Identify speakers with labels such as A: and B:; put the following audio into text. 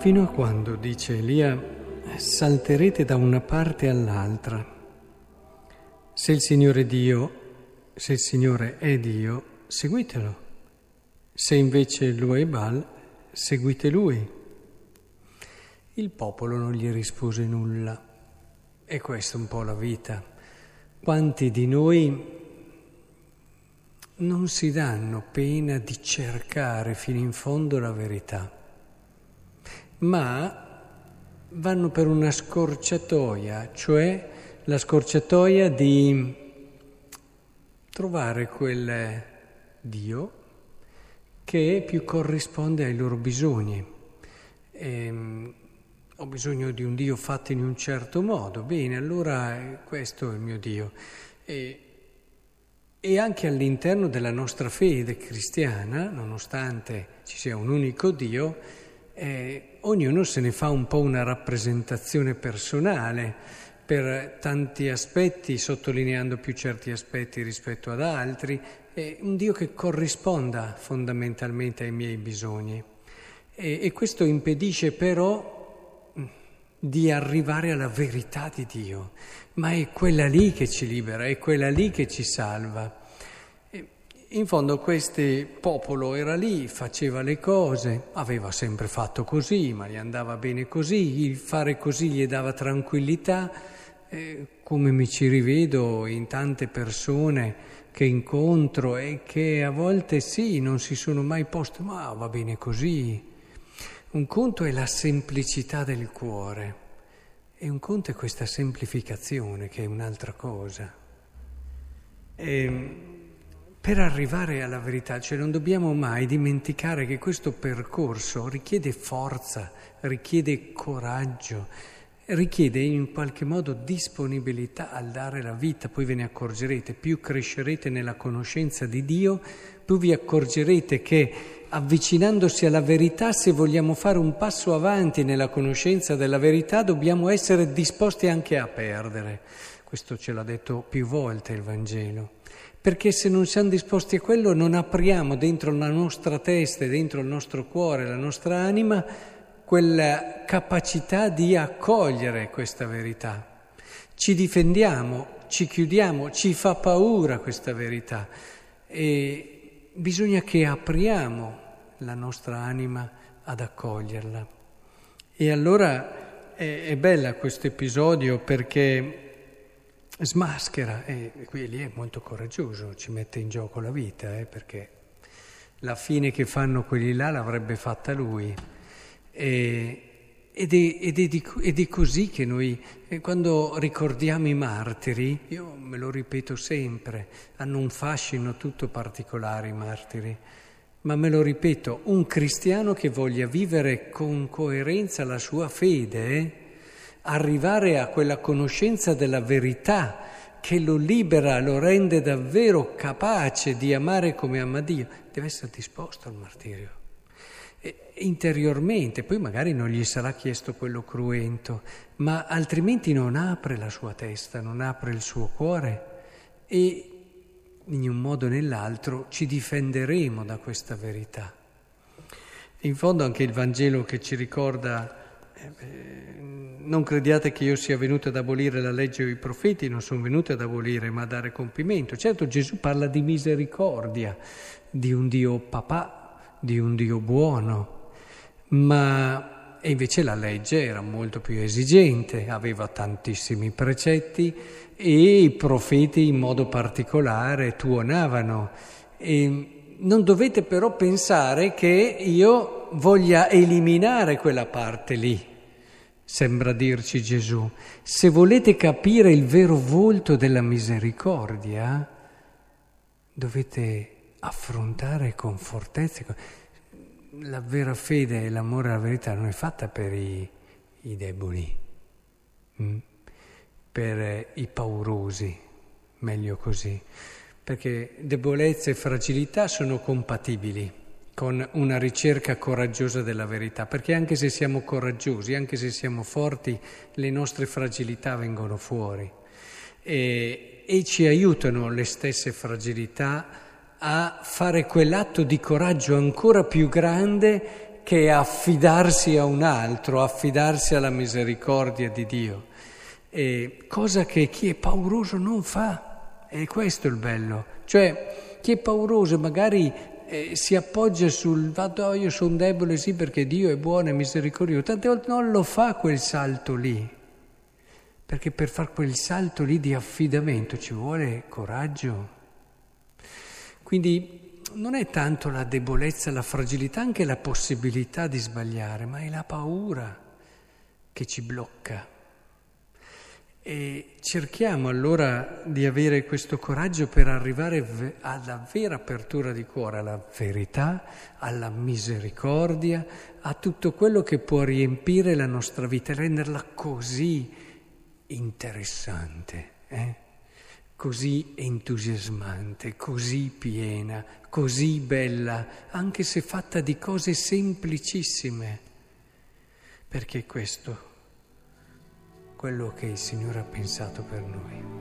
A: Fino a quando, dice Elia, salterete da una parte all'altra. Se il Signore Dio, se il Signore è Dio, seguitelo. Se invece lo è Baal, seguite lui. Il popolo non gli rispose nulla. E questa è un po' la vita. Quanti di noi non si danno pena di cercare fino in fondo la verità? Ma vanno per una scorciatoia, cioè la scorciatoia di trovare quel Dio che più corrisponde ai loro bisogni. Ehm, ho bisogno di un Dio fatto in un certo modo, bene, allora questo è il mio Dio. E, e anche all'interno della nostra fede cristiana, nonostante ci sia un unico Dio, eh, ognuno se ne fa un po' una rappresentazione personale per tanti aspetti, sottolineando più certi aspetti rispetto ad altri, è un Dio che corrisponda fondamentalmente ai miei bisogni. E, e questo impedisce però mm, di arrivare alla verità di Dio, ma è quella lì che ci libera, è quella lì che ci salva. In fondo questo popolo era lì, faceva le cose, aveva sempre fatto così, ma gli andava bene così, il fare così gli dava tranquillità, eh, come mi ci rivedo in tante persone che incontro e che a volte sì, non si sono mai poste, ma va bene così. Un conto è la semplicità del cuore e un conto è questa semplificazione che è un'altra cosa. E, ehm, per arrivare alla verità, cioè non dobbiamo mai dimenticare che questo percorso richiede forza, richiede coraggio, richiede in qualche modo disponibilità al dare la vita, poi ve ne accorgerete, più crescerete nella conoscenza di Dio, più vi accorgerete che avvicinandosi alla verità, se vogliamo fare un passo avanti nella conoscenza della verità, dobbiamo essere disposti anche a perdere. Questo ce l'ha detto più volte il Vangelo perché se non siamo disposti a quello non apriamo dentro la nostra testa, dentro il nostro cuore, la nostra anima, quella capacità di accogliere questa verità. Ci difendiamo, ci chiudiamo, ci fa paura questa verità e bisogna che apriamo la nostra anima ad accoglierla. E allora è, è bella questo episodio perché smaschera e qui lì è molto coraggioso, ci mette in gioco la vita, eh, perché la fine che fanno quelli là l'avrebbe fatta lui. E, ed, è, ed, è di, ed, è, così che noi, eh, quando ricordiamo i martiri, io me lo ripeto sempre, hanno un fascino tutto particolare i martiri, ma me lo ripeto, un cristiano che voglia vivere con coerenza la sua fede, arrivare a quella conoscenza della verità che lo libera, lo rende davvero capace di amare come ama Dio, deve essere disposto al martirio. Interiormente, poi magari non gli sarà chiesto quello cruento, ma altrimenti non apre la sua testa, non apre il suo cuore e in un modo o nell'altro ci difenderemo da questa verità. In fondo anche il Vangelo che ci ricorda non crediate che io sia venuto ad abolire la legge o i profeti, non sono venuto ad abolire ma a dare compimento. Certo Gesù parla di misericordia, di un Dio papà, di un Dio buono, ma e invece la legge era molto più esigente, aveva tantissimi precetti e i profeti in modo particolare tuonavano. E non dovete però pensare che io voglia eliminare quella parte lì sembra dirci Gesù. Se volete capire il vero volto della misericordia, dovete affrontare con fortezza. La vera fede e l'amore alla verità non è fatta per i, i deboli, mm? per i paurosi, meglio così, perché debolezza e fragilità sono compatibili con una ricerca coraggiosa della verità, perché anche se siamo coraggiosi, anche se siamo forti, le nostre fragilità vengono fuori. E, e ci aiutano le stesse fragilità a fare quell'atto di coraggio ancora più grande che affidarsi a un altro, affidarsi alla misericordia di Dio, e cosa che chi è pauroso non fa, e questo è il bello. Cioè, chi è pauroso magari eh, si appoggia sul oh, io sono debole sì perché Dio è buono e misericordioso, tante volte non lo fa quel salto lì, perché per fare quel salto lì di affidamento ci vuole coraggio. Quindi non è tanto la debolezza, la fragilità, anche la possibilità di sbagliare, ma è la paura che ci blocca. E cerchiamo allora di avere questo coraggio per arrivare alla vera apertura di cuore, alla verità, alla misericordia, a tutto quello che può riempire la nostra vita e renderla così interessante. Eh? così entusiasmante, così piena, così bella, anche se fatta di cose semplicissime, perché questo quello che il Signore ha pensato per noi.